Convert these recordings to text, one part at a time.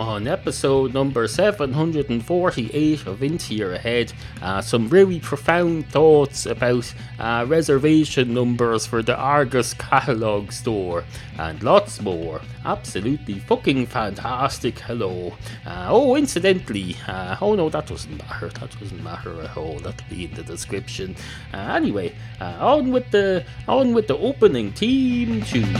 On episode number 748 of Into Your Head, uh, some really profound thoughts about uh, reservation numbers for the Argos catalogue store and lots more. Absolutely fucking fantastic. Hello. Uh, oh, incidentally, uh, oh no, that doesn't matter. That doesn't matter at all. That'll be in the description. Uh, anyway, uh, on with the on with the opening team tune.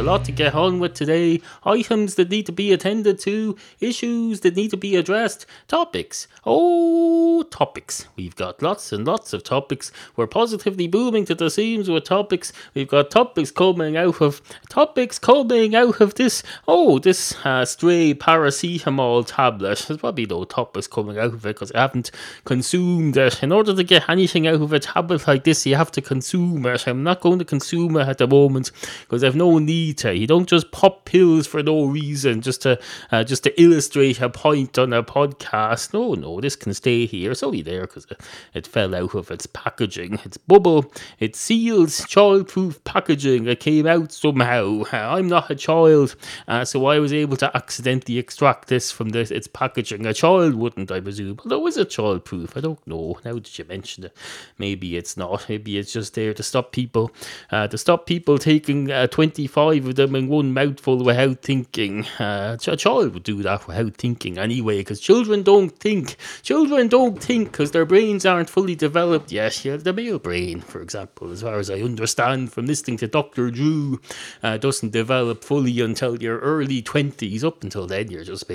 A lot to get on with today. Items that need to be attended to, issues that need to be addressed, topics. Oh, topics. We've got lots and lots of topics. We're positively booming to the seams with topics. We've got topics coming out of topics coming out of this. Oh, this uh, stray paracetamol tablet. There's probably no topics coming out of it because I haven't consumed it. In order to get anything out of a tablet like this, you have to consume it. I'm not going to consume it at the moment because I've no need to. You don't just pop pills for no reason just to uh, just to illustrate a point on a podcast. No, no, this can stay here. It's only there because it, it fell out of its packaging. It's bubble. It's seals, child-proof packaging. It came out somehow. Uh, I'm not a child, uh, so I was able to accidentally extract this from this, its packaging. A child wouldn't, I presume. Although is it child-proof? I don't know. Now that you mention it, maybe it's not. Maybe it's just there to stop people, uh, to stop people taking uh, 25 of them in one mouthful without thinking. Uh, a child would do that without thinking anyway, because children don't think. Children don't think because their brains aren't fully developed yet. Yeah, the male brain, for example, as far as I understand from listening to Dr. Drew, uh, doesn't develop fully until your early 20s. Up until then, you're just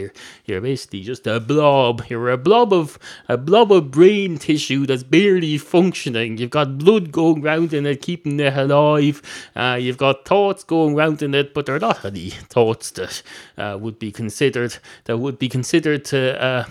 you're basically just a blob. You're a blob of a blob of brain tissue that's barely functioning. You've got blood going round in it, keeping it alive. Uh, you've got thoughts going round in it, but they're not any thoughts that uh, would be considered that would be considered to.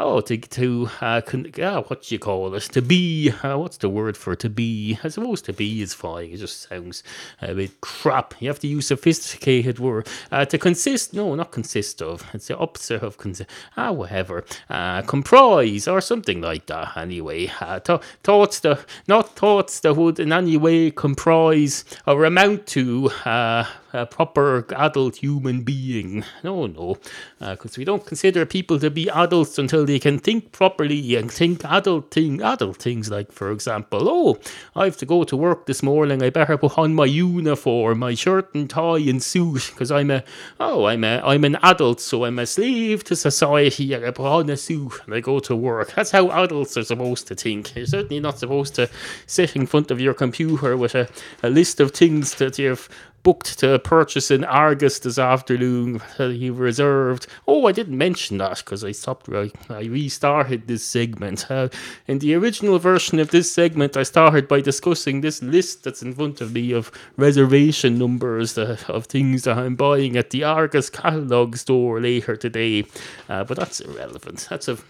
Uh, Oh, to to uh, con- ah, what do you call it? To be uh, what's the word for to be? I suppose to be is fine. It just sounds a bit crap. You have to use sophisticated word. Uh, to consist, no, not consist of. It's the opposite of consist. Ah, whatever. Uh, comprise or something like that. Anyway, uh, th- thoughts that not thoughts that would in any way comprise or amount to uh, a proper adult human being. No, no, uh, because we don't consider people to be adults until they can think properly and think adult thing, adult things. Like, for example, oh, I have to go to work this morning. I better put on my uniform, my shirt and tie and suit, because I'm a oh, I'm a I'm an adult, so I'm a slave to society. I put on a suit and I go to work. That's how adults are supposed to think. You're certainly not supposed to sit in front of your computer with a, a list of things that you've booked to purchase in Argos this afternoon that he reserved. Oh, I didn't mention that because I stopped. I, I restarted this segment. Uh, in the original version of this segment, I started by discussing this list that's in front of me of reservation numbers that, of things that I'm buying at the Argos catalog store later today. Uh, but that's irrelevant. That's of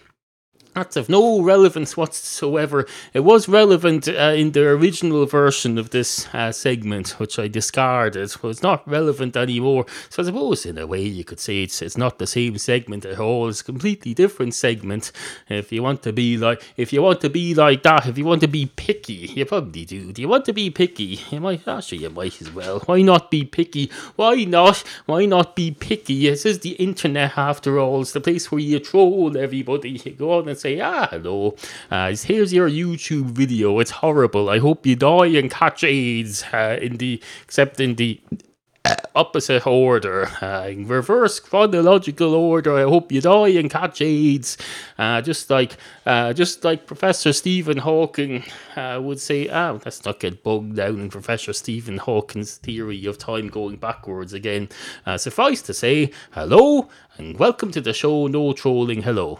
that's of no relevance whatsoever. It was relevant uh, in the original version of this uh, segment, which I discarded. Well, it's not relevant anymore. So I suppose, in a way, you could say it's it's not the same segment at all. It's a completely different segment. If you want to be like, if you want to be like that, if you want to be picky, you probably do. Do you want to be picky? You might. Actually, you might as well. Why not be picky? Why not? Why not be picky? This is the internet, after all. It's the place where you troll everybody. You go on and say, ah, hello, uh, here's your YouTube video. It's horrible. I hope you die and catch AIDS uh, in the, except in the opposite order, uh, in reverse chronological order. I hope you die and catch AIDS, uh, just like uh, just like Professor Stephen Hawking uh, would say. Ah, let's not get bogged down in Professor Stephen Hawking's theory of time going backwards again. Uh, suffice to say, hello and welcome to the show. No trolling. Hello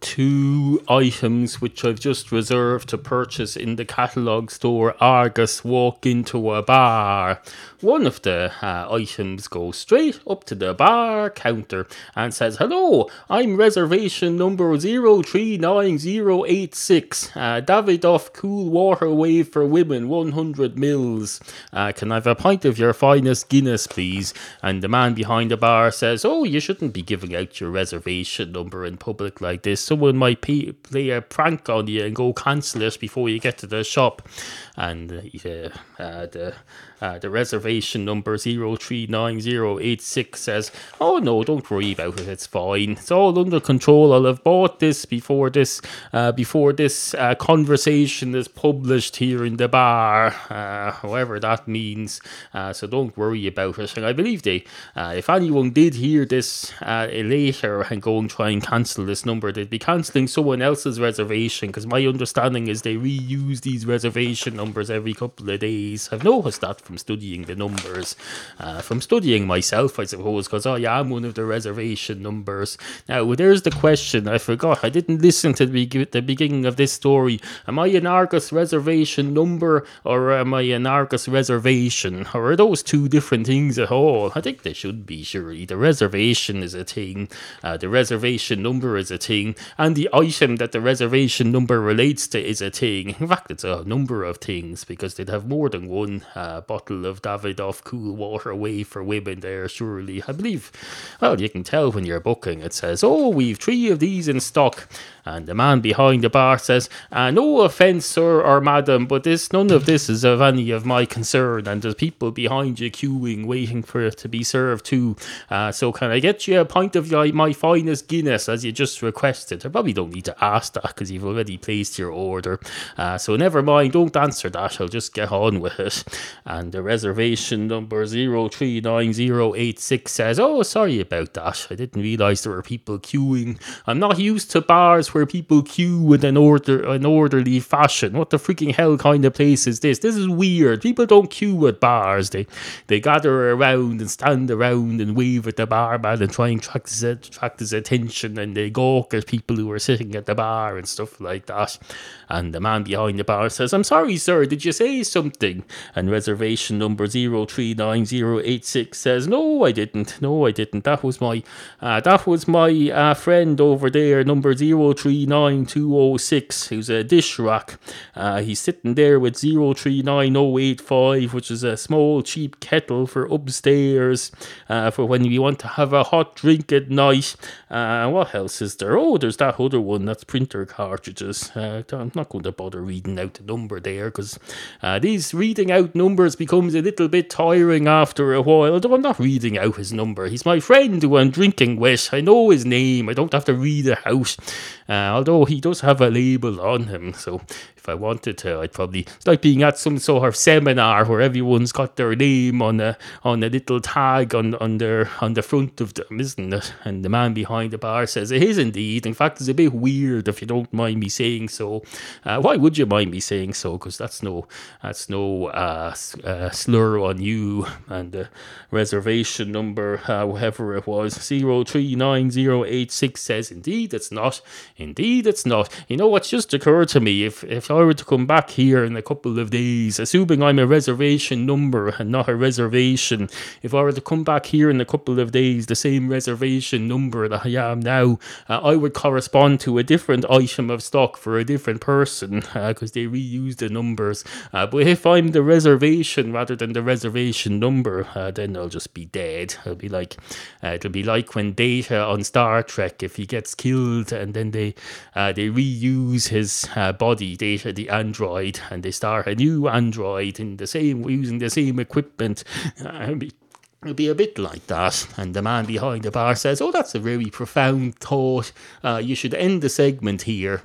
two items which I've just reserved to purchase in the catalogue store Argos walk into a bar. One of the uh, items goes straight up to the bar counter and says, Hello, I'm reservation number 039086. Uh, Davidoff Cool Water Wave for Women, 100 mils. Uh, can I have a pint of your finest Guinness, please? And the man behind the bar says, Oh, you shouldn't be giving out your reservation number in public like this. Someone might p- play a prank on you and go cancel it before you get to the shop. And uh, the uh, the reservation number 039086 says, Oh no, don't worry about it, it's fine. It's all under control. I'll have bought this before this uh, before this uh, conversation is published here in the bar, uh, however that means. Uh, so don't worry about it. And I believe they, uh, if anyone did hear this uh, later and go and try and cancel this number, they'd be cancelling someone else's reservation because my understanding is they reuse these reservation numbers every couple of days. I've noticed that from studying the numbers, uh, from studying myself, I suppose, because I am one of the reservation numbers. Now, there's the question. I forgot. I didn't listen to the, the beginning of this story. Am I an Argos reservation number or am I an Argos reservation? Or are those two different things at all? I think they should be, surely. The reservation is a thing, uh, the reservation number is a thing, and the item that the reservation number relates to is a thing. In fact, it's a number of things because they'd have more than one uh, bottle of Davidoff cool water away for women there, surely. I believe, well, you can tell when you're booking. It says, oh, we've three of these in stock. And the man behind the bar says, uh, No offence, sir or madam, but this none of this is of any of my concern. And there's people behind you queuing, waiting for it to be served too. Uh, so can I get you a pint of your, my finest Guinness as you just requested? I probably don't need to ask that because you've already placed your order. Uh, so never mind, don't answer that. I'll just get on with it. And the reservation number 039086 says, Oh, sorry about that. I didn't realise there were people queuing. I'm not used to bars where people queue with an order an orderly fashion. What the freaking hell kind of place is this? This is weird. People don't queue at bars. They they gather around and stand around and wave at the barman and try and attract his, attract his attention and they gawk at people who are sitting at the bar and stuff like that. And the man behind the bar says, I'm sorry, sir, did you say something? And reservation number 039086 says, No, I didn't. No, I didn't. That was my uh, that was my uh, friend over there, number 039206, who's a dish rack. Uh, he's sitting there with 039085, which is a small cheap kettle for upstairs uh, for when you want to have a hot drink at night. Uh, what else is there? Oh, there's that other one. That's printer cartridges. Uh, I'm not going to bother reading out the number there because uh, these reading out numbers becomes a little bit tiring after a while. Although I'm not reading out his number. He's my friend who I'm drinking with. I know his name. I don't have to read it out. Uh, although he does have a label on him, so if I wanted to, I'd probably. It's like being at some sort of seminar where everyone's got their name on a on a little tag on on their on the front of them, isn't it? And the man behind the bar says it is indeed. In fact, it's a bit weird if you don't mind me saying so. Uh, why would you mind me saying so? Because that's no that's no uh, uh, slur on you. And the reservation number, uh, whatever it was, zero three nine zero eight six says indeed it's not. Indeed it's not. You know what's just occurred to me? If if I were to come back here in a couple of days, assuming I'm a reservation number and not a reservation, if I were to come back here in a couple of days, the same reservation number that I am now, uh, I would correspond to a different item of stock for a different person because they reuse the numbers. Uh, but if I'm the reservation rather than the reservation number, uh, then I'll just be dead. It'll be like uh, it'll be like when Data on Star Trek, if he gets killed and then they uh, they reuse his uh, body, Data the android, and they start a new android in the same using the same equipment. Uh, it'll be a bit like that. And the man behind the bar says, Oh, that's a very profound thought. Uh, you should end the segment here.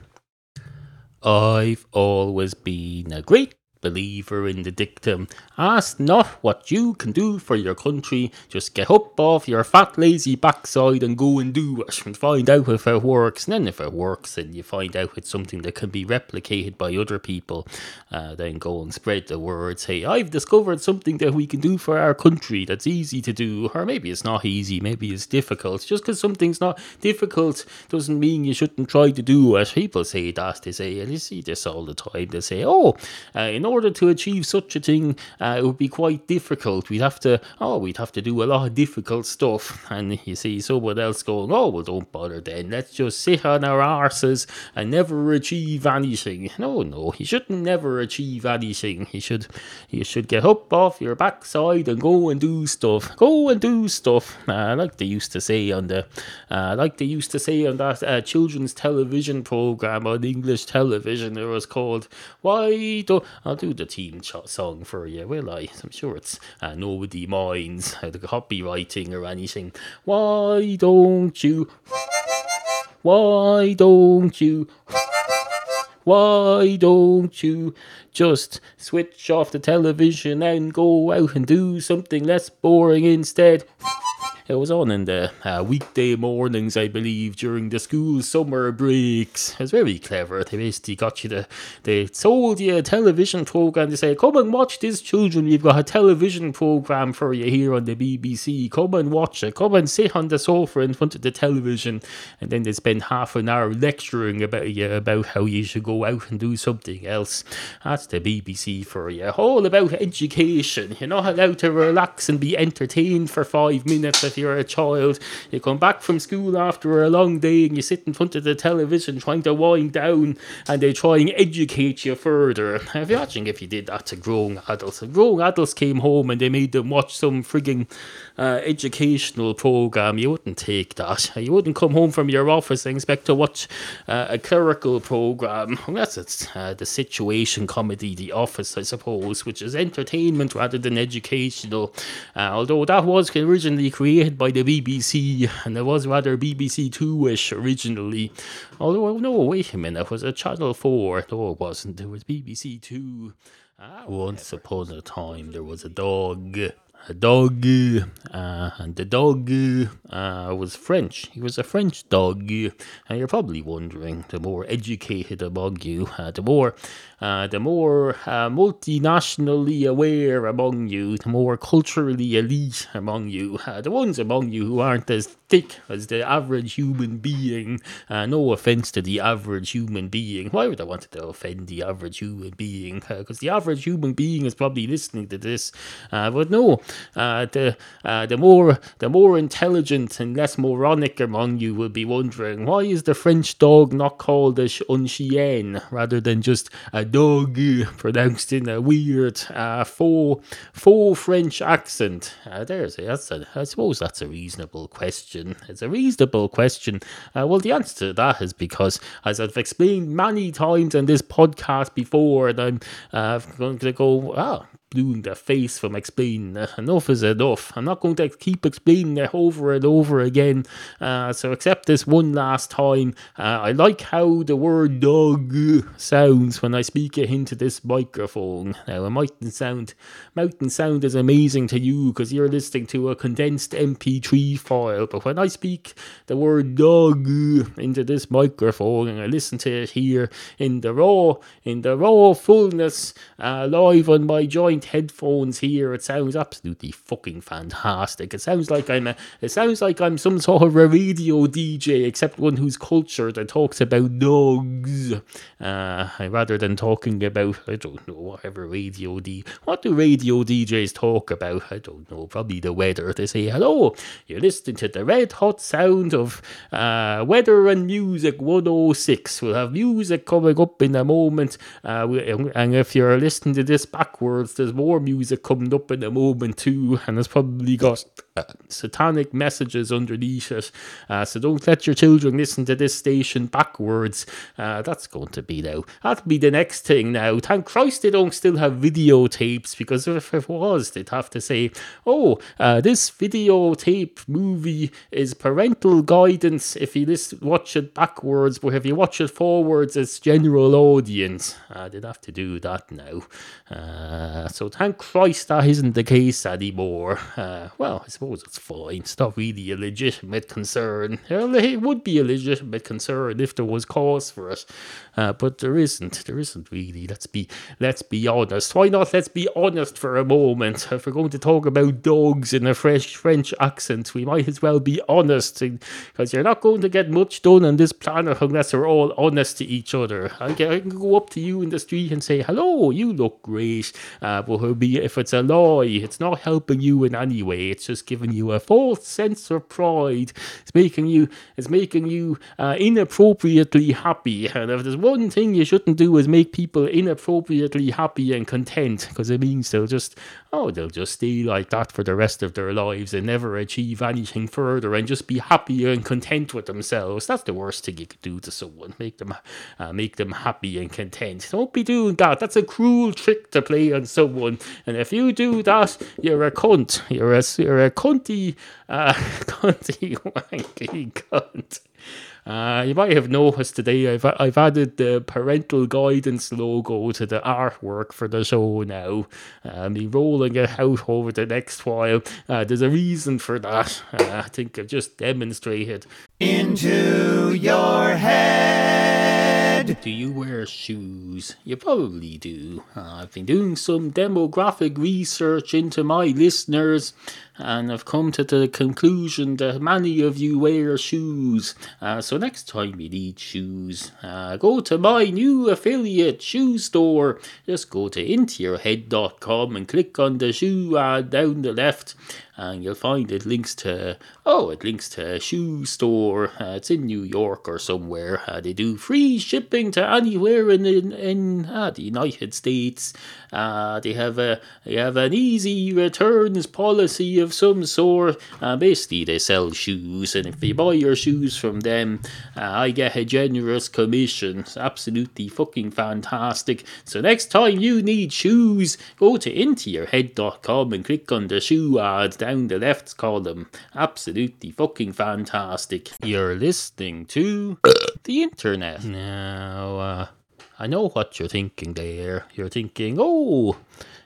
I've always been a great believer in the dictum ask not what you can do for your country, just get up off your fat lazy backside and go and do it and find out if it works. And then if it works and you find out it's something that can be replicated by other people, uh, then go and spread the word. Say, I've discovered something that we can do for our country that's easy to do, or maybe it's not easy, maybe it's difficult. Just because something's not difficult doesn't mean you shouldn't try to do it. People say that, they say, and you see this all the time. They say, oh, uh, in order order to achieve such a thing, uh, it would be quite difficult. We'd have to, oh, we'd have to do a lot of difficult stuff. And you see someone else going, oh, well, don't bother then. Let's just sit on our arses and never achieve anything. No, no, you shouldn't never achieve anything. You should, you should get up off your backside and go and do stuff. Go and do stuff. Uh, like they used to say on the, uh, like they used to say on that uh, children's television program on English television. It was called "Why Don't." I'll do the team ch- song for you, will I? I'm sure it's uh, nobody minds uh, the copywriting or anything. Why don't you? Why don't you? Why don't you just switch off the television and go out and do something less boring instead? It was on in the uh, weekday mornings, I believe, during the school summer breaks. It was very clever. They basically got you to, they sold you a television program. They say, come and watch this, children. We've got a television program for you here on the BBC. Come and watch it. Come and sit on the sofa in front of the television. And then they spend half an hour lecturing about you about how you should go out and do something else. That's the BBC for you. All about education. You're not allowed to relax and be entertained for five minutes if you're a child. You come back from school after a long day and you sit in front of the television trying to wind down and they try and educate you further. Imagine if you did that to grown adults. If grown adults came home and they made them watch some frigging uh, educational program, you wouldn't take that. You wouldn't come home from your office and expect to watch uh, a clerical program. Unless it's uh, the situation comedy, The Office, I suppose, which is entertainment rather than educational. Uh, although that was originally created by the BBC and it was rather BBC Two ish originally. Although, no, wait a minute, it was a Channel 4. No, it wasn't. It was BBC Two. Ah, once upon a time, there was a dog. A dog, uh, and the dog uh, was French. He was a French dog. And you're probably wondering, the more educated among you, uh, the more, uh, the more uh, multinationally aware among you, the more culturally elite among you, uh, the ones among you who aren't as thick as the average human being. Uh, no offense to the average human being. Why would I want to offend the average human being? Because the average human being is probably listening to this. Uh, but no, uh, the uh, the more the more intelligent and less moronic among you will be wondering why is the French dog not called a sh- un chien rather than just a dog pronounced in a weird uh, faux faux French accent. Uh, there's that's a, I suppose that's a reasonable question. It's a reasonable question. Uh, well, the answer to that is because, as I've explained many times in this podcast before, and I'm uh, going to go, ah, blue in the face from explaining it. Enough is enough. I'm not going to keep explaining it over and over again. Uh, so, accept this one last time, uh, I like how the word dog sounds when I speak it into this microphone. Now, it mightn't sound, mightn't sound as amazing to you because you're listening to a condensed MP3 file, but when I speak the word dog into this microphone and I listen to it here in the raw, in the raw fullness, uh, live on my joint headphones here. It sounds absolutely fucking fantastic. It sounds like I'm a, it sounds like I'm some sort of a radio DJ, except one who's cultured and talks about dogs, uh, rather than talking about I don't know whatever radio D. What do radio DJs talk about? I don't know. Probably the weather. They say hello. You're listening to the red hot sound of uh, weather and music 106. We'll have music coming up in a moment. Uh, and if you're listening to this backwards, there's more music coming up in a moment too, and it's probably got uh, satanic messages underneath it. Uh, so don't let your children listen to this station backwards. Uh, that's going to be now. That'll be the next thing now. Thank Christ they don't still have videotapes because if it was, they'd have to say, "Oh, uh, this videotape movie is parental guidance if you watch it backwards, but if you watch it forwards, it's general audience." Uh, they'd have to do that now. So thank Christ that isn't the case anymore. Well, I suppose suppose it's fine. It's not really a legitimate concern. Well, it would be a legitimate concern if there was cause for it, uh, but there isn't. There isn't really. Let's be let's be honest. Why not? Let's be honest for a moment. If we're going to talk about dogs in a fresh French accent, we might as well be honest, because you're not going to get much done on this planet unless we're all honest to each other. I can, I can go up to you in the street and say, "Hello, you look great," uh, but if it's a lie, it's not helping you in any way. It's just giving you a false sense of pride. It's making you it's making you uh, inappropriately happy. And if there's one thing you shouldn't do is make people inappropriately happy and content, because it means they'll just oh they'll just stay like that for the rest of their lives and never achieve anything further and just be happy and content with themselves. That's the worst thing you could do to someone. Make them uh, make them happy and content. Don't be doing that. That's a cruel trick to play on someone. And if you do that, you're a cunt. You're a you're a cunty, uh, cunty wanky cunt. Uh, you might have noticed today I've I've added the parental guidance logo to the artwork for the show now. I'll rolling it out over the next while. Uh, there's a reason for that. Uh, I think I've just demonstrated. Into your head. Do you wear shoes? You probably do. I've been doing some demographic research into my listeners, and I've come to the conclusion that many of you wear shoes. Uh, so next time you need shoes, uh, go to my new affiliate shoe store. Just go to intoyourhead.com and click on the shoe ad down the left and you'll find it links to oh it links to a shoe store uh, it's in new york or somewhere uh, they do free shipping to anywhere in in, in uh, the united states. Uh, they have a they have an easy returns policy of some sort. Uh, basically they sell shoes and if you buy your shoes from them uh, i get a generous commission. It's absolutely fucking fantastic. So next time you need shoes go to intoyourhead.com and click on the shoe ad down the left column. Absolutely fucking fantastic. You're listening to the internet. Now, uh, I know what you're thinking there. You're thinking, oh,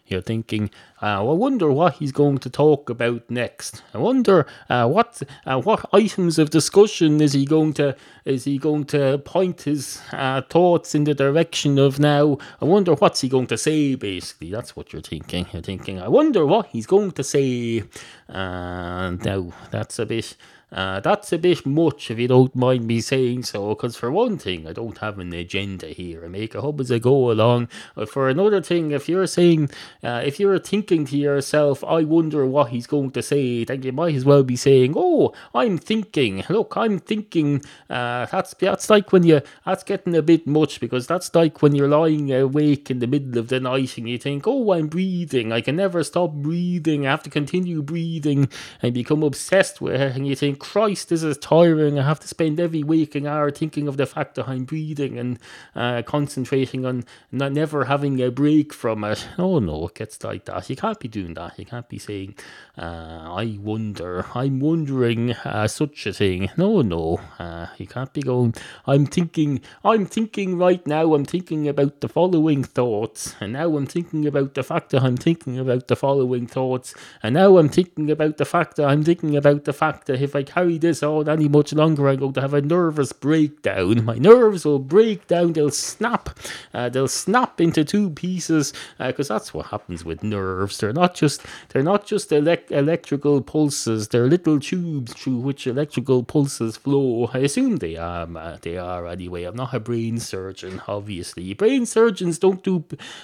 you're thinking, uh, I wonder what he's going to talk about next. I wonder uh, what uh, what items of discussion is he going to is he going to point his uh, thoughts in the direction of now? I wonder what's he going to say. Basically, that's what you're thinking. You're thinking, I wonder what he's going to say. Uh, now that's a bit. Uh, that's a bit much if you don't mind me saying so, because for one thing, I don't have an agenda here. I make a hub as I go along. But for another thing, if you're saying, uh, if you're thinking to yourself, I wonder what he's going to say, then you might as well be saying, Oh, I'm thinking. Look, I'm thinking. Uh, that's that's like when you, that's getting a bit much because that's like when you're lying awake in the middle of the night and you think, Oh, I'm breathing. I can never stop breathing. I have to continue breathing and become obsessed with it. And you think, Christ, this is tiring. I have to spend every waking hour thinking of the fact that I'm breathing and uh, concentrating on not never having a break from it. Oh no, it gets like that. You can't be doing that. You can't be saying, uh, I wonder, I'm wondering uh, such a thing. No, no, uh, you can't be going, I'm thinking, I'm thinking right now, I'm thinking about the following thoughts. And now I'm thinking about the fact that I'm thinking about the following thoughts. And now I'm thinking about the fact that I'm thinking about the fact that if I carry this on any much longer, I'm going to have a nervous breakdown. My nerves will break down, they'll snap. Uh, they'll snap into two pieces because that's what happens with nerves. They're not just they're not just elec- electrical pulses. They're little tubes through which electrical pulses flow. I assume they are. They are anyway. I'm not a brain surgeon, obviously. Brain surgeons don't do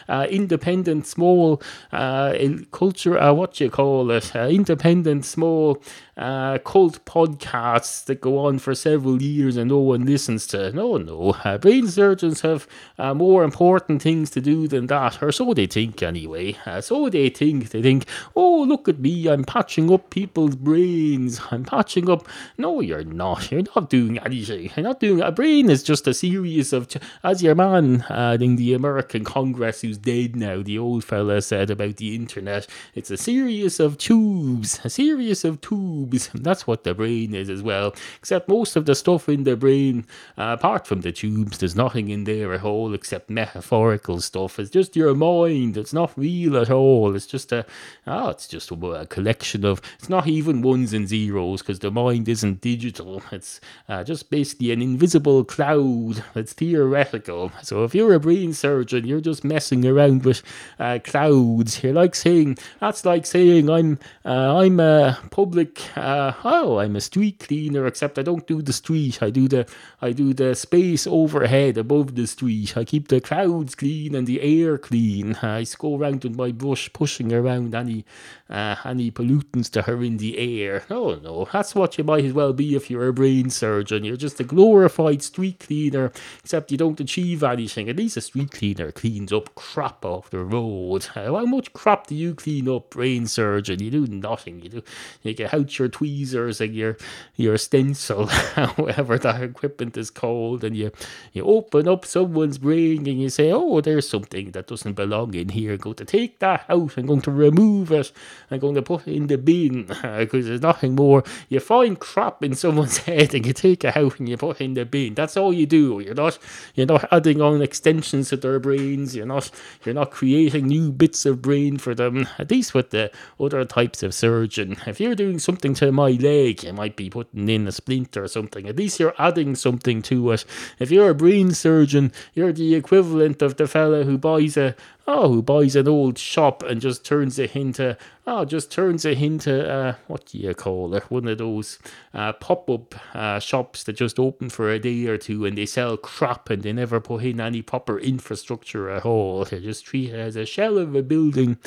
uh, independent small uh, culture. Uh, what you call it? Uh, independent small uh, cult podcasts that go on for several years and no one listens to. No, no. Uh, brain surgeons have uh, more important things to do than that, or so they think anyway. Uh, so they think. They think, oh, look at me, I'm patching up people's brains. I'm patching up. No, you're not. You're not doing anything. You're not doing. A brain is just a series of, as your man uh, in the American Congress who's dead now, the old fella said about the internet, it's a series of tubes, a series of tubes. That's what the brain brain is as well. Except most of the stuff in the brain, uh, apart from the tubes, there's nothing in there at all except metaphorical stuff. It's just your mind. It's not real at all. It's just a, oh, it's just a, a collection of. It's not even ones and zeros because the mind isn't digital. It's uh, just basically an invisible cloud. It's theoretical. So if you're a brain surgeon, you're just messing around with uh, clouds. You're like saying that's like saying I'm uh, I'm a public uh, oh I'm a street cleaner except I don't do the street. I do the I do the space overhead above the street. I keep the clouds clean and the air clean. I go around with my brush pushing around any uh, any pollutants that are in the air. Oh no, that's what you might as well be if you're a brain surgeon. You're just a glorified street cleaner, except you don't achieve anything. At least a street cleaner cleans up crap off the road. How much crap do you clean up, brain surgeon? You do nothing. You do you get out your tweezers and your your stencil, however that equipment is called, and you you open up someone's brain and you say, oh, there's something that doesn't belong in here. I'm going to take that out. I'm going to remove it. I'm going to put it in the bin because there's nothing more. You find crap in someone's head and you take it out and you put it in the bin. That's all you do. You're not you're not adding on extensions to their brains. You're not you're not creating new bits of brain for them. At least with the other types of surgeon. If you're doing something to my leg, you might be putting in a splinter or something. At least you're adding something to it. If you're a brain surgeon, you're the equivalent of the fella who buys a oh, who buys an old shop and just turns it into, oh, just turns it into, uh, what do you call it? One of those uh, pop up uh, shops that just open for a day or two and they sell crap and they never put in any proper infrastructure at all. They just treat it as a shell of a building.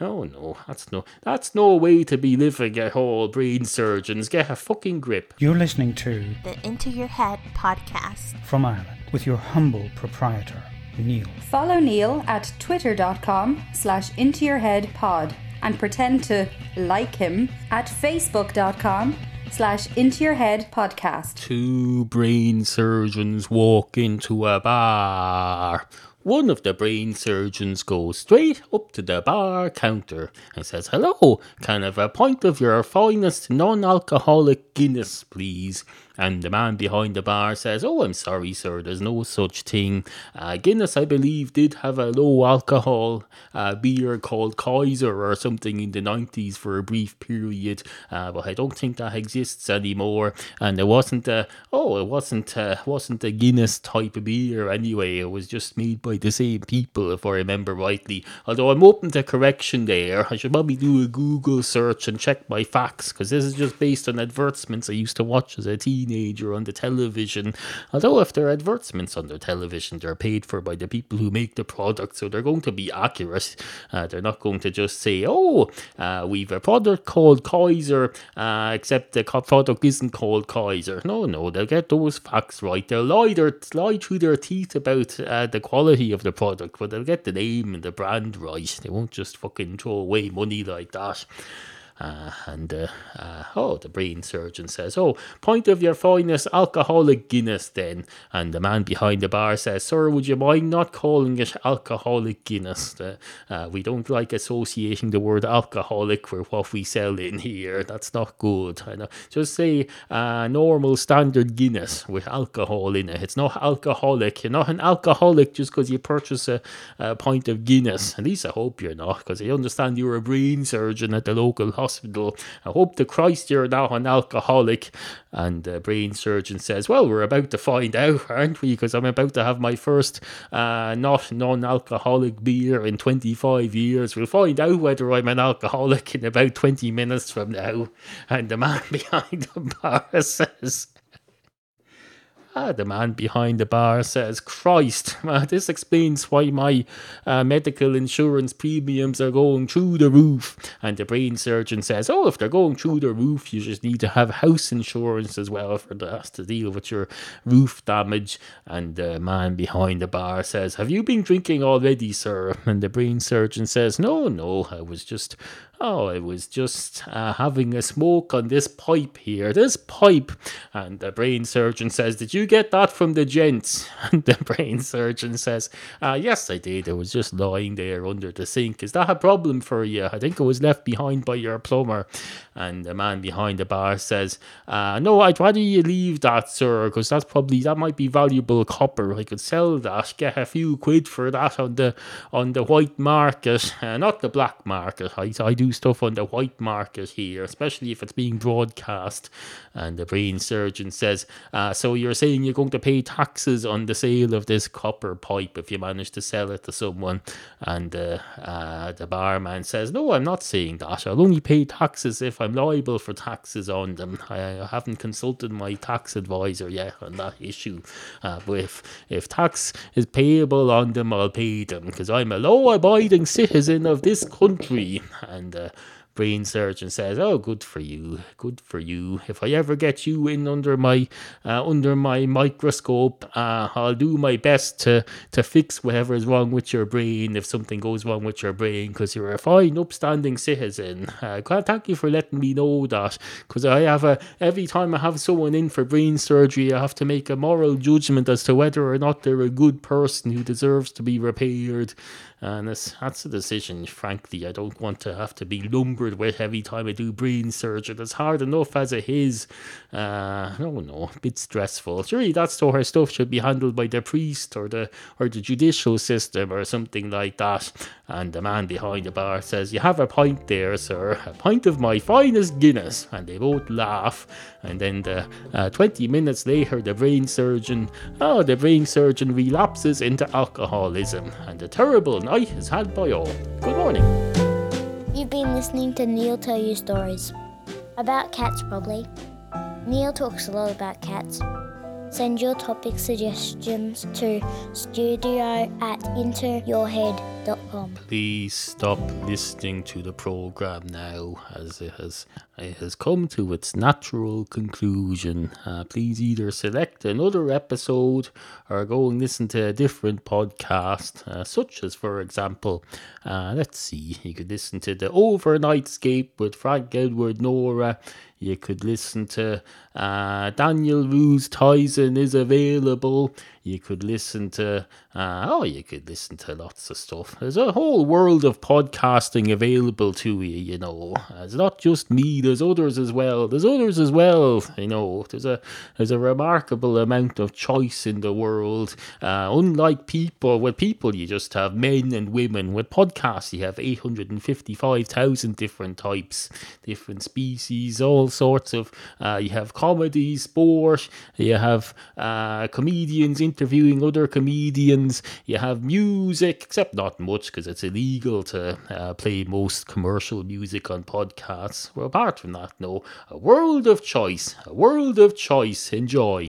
Oh no, that's no, that's no way to be living at all. Brain surgeons, get a fucking grip. You're listening to the Into Your Head podcast. From Ireland with your humble proprietor, Neal. Follow Neal at twitter.com slash into your head pod and pretend to like him at facebook.com slash into your head podcast. Two brain surgeons walk into a bar. One of the brain surgeons goes straight up to the bar counter and says, Hello, can I have a pint of your finest non alcoholic Guinness, please? And the man behind the bar says, Oh, I'm sorry, sir, there's no such thing. Uh, Guinness, I believe, did have a low alcohol uh, beer called Kaiser or something in the 90s for a brief period, uh, but I don't think that exists anymore. And it wasn't a, oh, it wasn't a, wasn't a Guinness type of beer anyway. It was just made by the same people, if I remember rightly. Although I'm open to correction there, I should probably do a Google search and check my facts because this is just based on advertisements I used to watch as a teenager on the television. Although if they're advertisements on the television, they're paid for by the people who make the product, so they're going to be accurate. Uh, they're not going to just say, "Oh, uh, we've a product called Kaiser," uh, except the product isn't called Kaiser. No, no, they'll get those facts right. They'll lie, their, lie through their teeth about uh, the quality of the product, but they'll get the name and the brand right. They won't just fucking throw away money like that. Uh, and uh, uh, oh, the brain surgeon says, "Oh, point of your finest alcoholic Guinness, then." And the man behind the bar says, "Sir, would you mind not calling it alcoholic Guinness? Uh, uh, we don't like associating the word alcoholic with what we sell in here. That's not good. Just say uh, normal standard Guinness with alcohol in it. It's not alcoholic. You're not an alcoholic just because you purchase a, a pint of Guinness. At least I hope you're not, because I understand you're a brain surgeon at the local hospital. I hope to Christ you're not an alcoholic. And the brain surgeon says, Well, we're about to find out, aren't we? Because I'm about to have my first uh, not non alcoholic beer in 25 years. We'll find out whether I'm an alcoholic in about 20 minutes from now. And the man behind the bar says, Ah, the man behind the bar says, Christ, this explains why my uh, medical insurance premiums are going through the roof. And the brain surgeon says, Oh, if they're going through the roof, you just need to have house insurance as well for that to deal with your roof damage. And the man behind the bar says, Have you been drinking already, sir? And the brain surgeon says, No, no, I was just Oh, I was just uh, having a smoke on this pipe here. This pipe. And the brain surgeon says, Did you get that from the gents? And the brain surgeon says, uh, Yes, I did. It was just lying there under the sink. Is that a problem for you? I think it was left behind by your plumber. And the man behind the bar says, uh, No, I'd rather you leave that, sir, because that's probably, that might be valuable copper. I could sell that, get a few quid for that on the on the white market, uh, not the black market. I, I do stuff on the white market here, especially if it's being broadcast. And the brain surgeon says, uh, So you're saying you're going to pay taxes on the sale of this copper pipe if you manage to sell it to someone? And uh, uh, the barman says, No, I'm not saying that. I'll only pay taxes if I'm liable for taxes on them. I, haven't consulted my tax advisor yet on that issue. Uh, but if, if tax is payable on them, I'll pay them because I'm a law abiding citizen of this country. And uh, brain surgeon says, "Oh, good for you, good for you. If I ever get you in under my uh, under my microscope, uh, I'll do my best to to fix whatever is wrong with your brain. If something goes wrong with your brain, because you're a fine, upstanding citizen. Uh, thank you for letting me know that. Because I have a every time I have someone in for brain surgery, I have to make a moral judgment as to whether or not they're a good person who deserves to be repaired." And it's, that's a decision, frankly, I don't want to have to be lumbered with every time I do brain surgery. It's hard enough as it is. Uh, no, no, a bit stressful. Surely that sort of stuff should be handled by the priest or the or the judicial system or something like that. And the man behind the bar says, You have a pint there, sir, a pint of my finest Guinness. And they both laugh. And then the, uh, 20 minutes later, the brain surgeon, oh, the brain surgeon relapses into alcoholism. And a terrible night is had by all. Good morning. You've been listening to Neal tell you stories. About cats, probably. Neal talks a lot about cats. Send your topic suggestions to studio at intoyourhead.com. Please stop listening to the program now, as it has it has come to its natural conclusion. Uh, please either select another episode or go and listen to a different podcast, uh, such as, for example, uh, let's see, you could listen to the Overnightscape with Frank Edward Nora. You could listen to uh, Daniel Ruse Tyson is available. You could listen to, uh, oh, you could listen to lots of stuff. There's a whole world of podcasting available to you, you know. It's not just me, there's others as well. There's others as well, you know. There's a there's a remarkable amount of choice in the world. Uh, unlike people, with people, you just have men and women. With podcasts, you have 855,000 different types, different species, all sorts of, uh, you have comedy, sport, you have uh, comedians interviewing other comedians, you have music, except not much because it's illegal to uh, play most commercial music on podcasts. Well, apart from that, no, a world of choice, a world of choice. Enjoy.